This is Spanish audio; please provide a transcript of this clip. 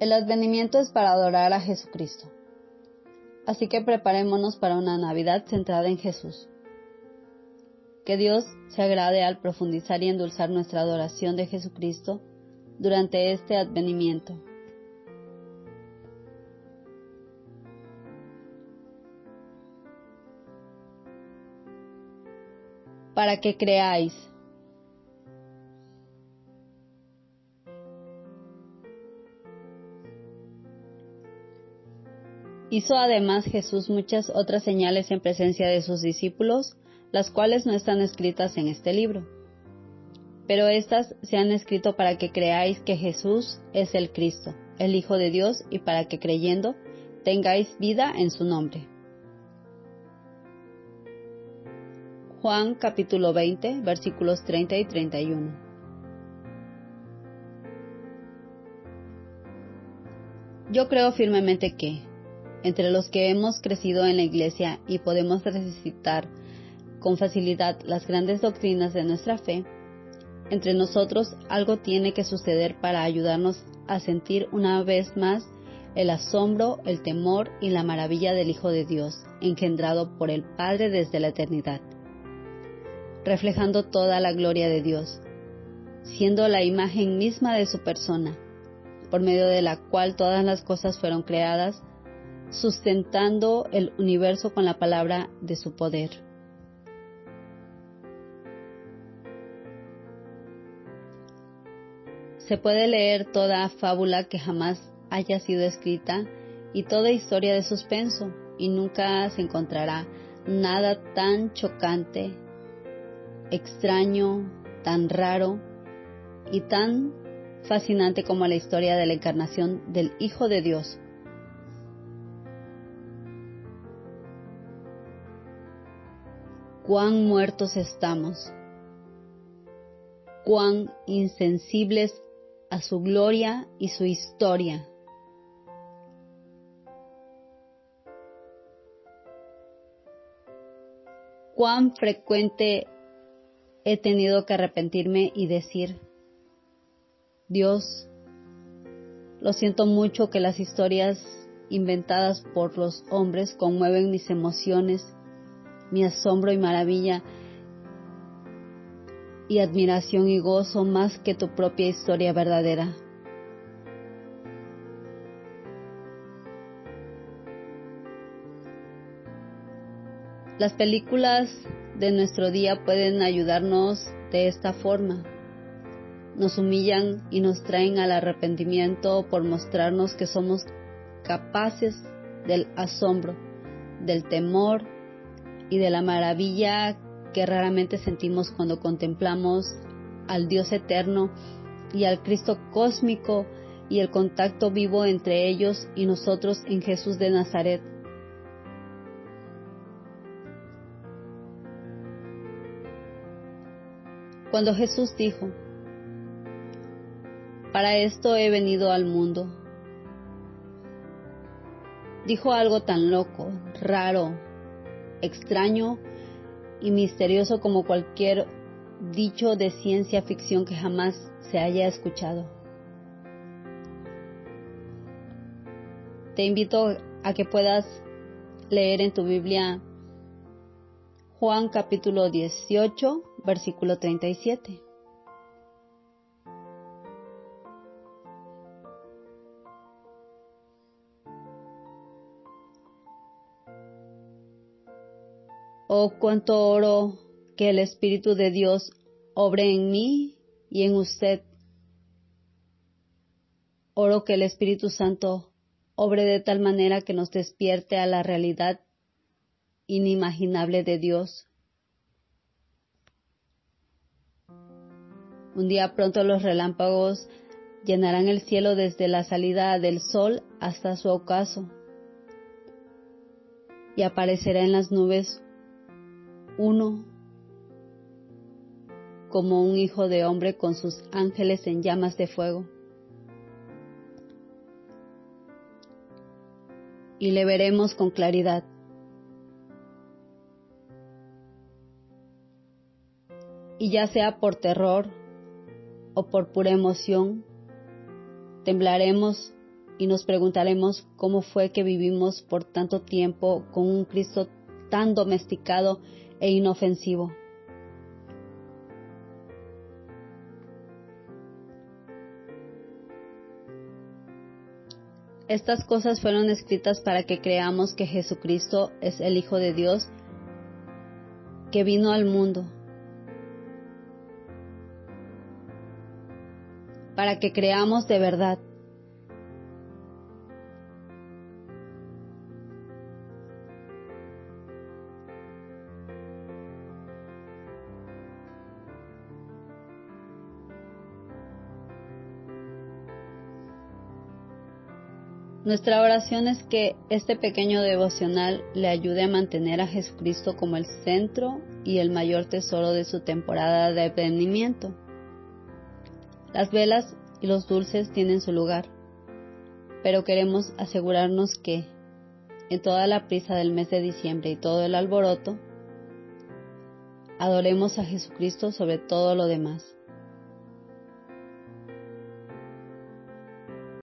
El advenimiento es para adorar a Jesucristo. Así que preparémonos para una Navidad centrada en Jesús. Que Dios se agrade al profundizar y endulzar nuestra adoración de Jesucristo durante este advenimiento. Para que creáis. Hizo además Jesús muchas otras señales en presencia de sus discípulos, las cuales no están escritas en este libro. Pero éstas se han escrito para que creáis que Jesús es el Cristo, el Hijo de Dios, y para que creyendo tengáis vida en su nombre. Juan capítulo 20 versículos 30 y 31. Yo creo firmemente que, entre los que hemos crecido en la iglesia y podemos recitar con facilidad las grandes doctrinas de nuestra fe, entre nosotros algo tiene que suceder para ayudarnos a sentir una vez más el asombro, el temor y la maravilla del Hijo de Dios, engendrado por el Padre desde la eternidad, reflejando toda la gloria de Dios, siendo la imagen misma de su persona, por medio de la cual todas las cosas fueron creadas, sustentando el universo con la palabra de su poder. Se puede leer toda fábula que jamás haya sido escrita y toda historia de suspenso y nunca se encontrará nada tan chocante, extraño, tan raro y tan fascinante como la historia de la encarnación del Hijo de Dios cuán muertos estamos, cuán insensibles a su gloria y su historia. Cuán frecuente he tenido que arrepentirme y decir, Dios, lo siento mucho que las historias inventadas por los hombres conmueven mis emociones mi asombro y maravilla y admiración y gozo más que tu propia historia verdadera. Las películas de nuestro día pueden ayudarnos de esta forma. Nos humillan y nos traen al arrepentimiento por mostrarnos que somos capaces del asombro, del temor y de la maravilla que raramente sentimos cuando contemplamos al Dios eterno y al Cristo cósmico y el contacto vivo entre ellos y nosotros en Jesús de Nazaret. Cuando Jesús dijo, para esto he venido al mundo, dijo algo tan loco, raro, extraño y misterioso como cualquier dicho de ciencia ficción que jamás se haya escuchado. Te invito a que puedas leer en tu Biblia Juan capítulo 18, versículo 37. Oh, cuánto oro que el Espíritu de Dios obre en mí y en usted. Oro que el Espíritu Santo obre de tal manera que nos despierte a la realidad inimaginable de Dios. Un día pronto los relámpagos llenarán el cielo desde la salida del sol hasta su ocaso y aparecerá en las nubes uno como un hijo de hombre con sus ángeles en llamas de fuego. Y le veremos con claridad. Y ya sea por terror o por pura emoción, Temblaremos y nos preguntaremos cómo fue que vivimos por tanto tiempo con un Cristo tan domesticado e inofensivo. Estas cosas fueron escritas para que creamos que Jesucristo es el Hijo de Dios que vino al mundo, para que creamos de verdad Nuestra oración es que este pequeño devocional le ayude a mantener a Jesucristo como el centro y el mayor tesoro de su temporada de aprendimiento. Las velas y los dulces tienen su lugar, pero queremos asegurarnos que, en toda la prisa del mes de diciembre y todo el alboroto, adoremos a Jesucristo sobre todo lo demás.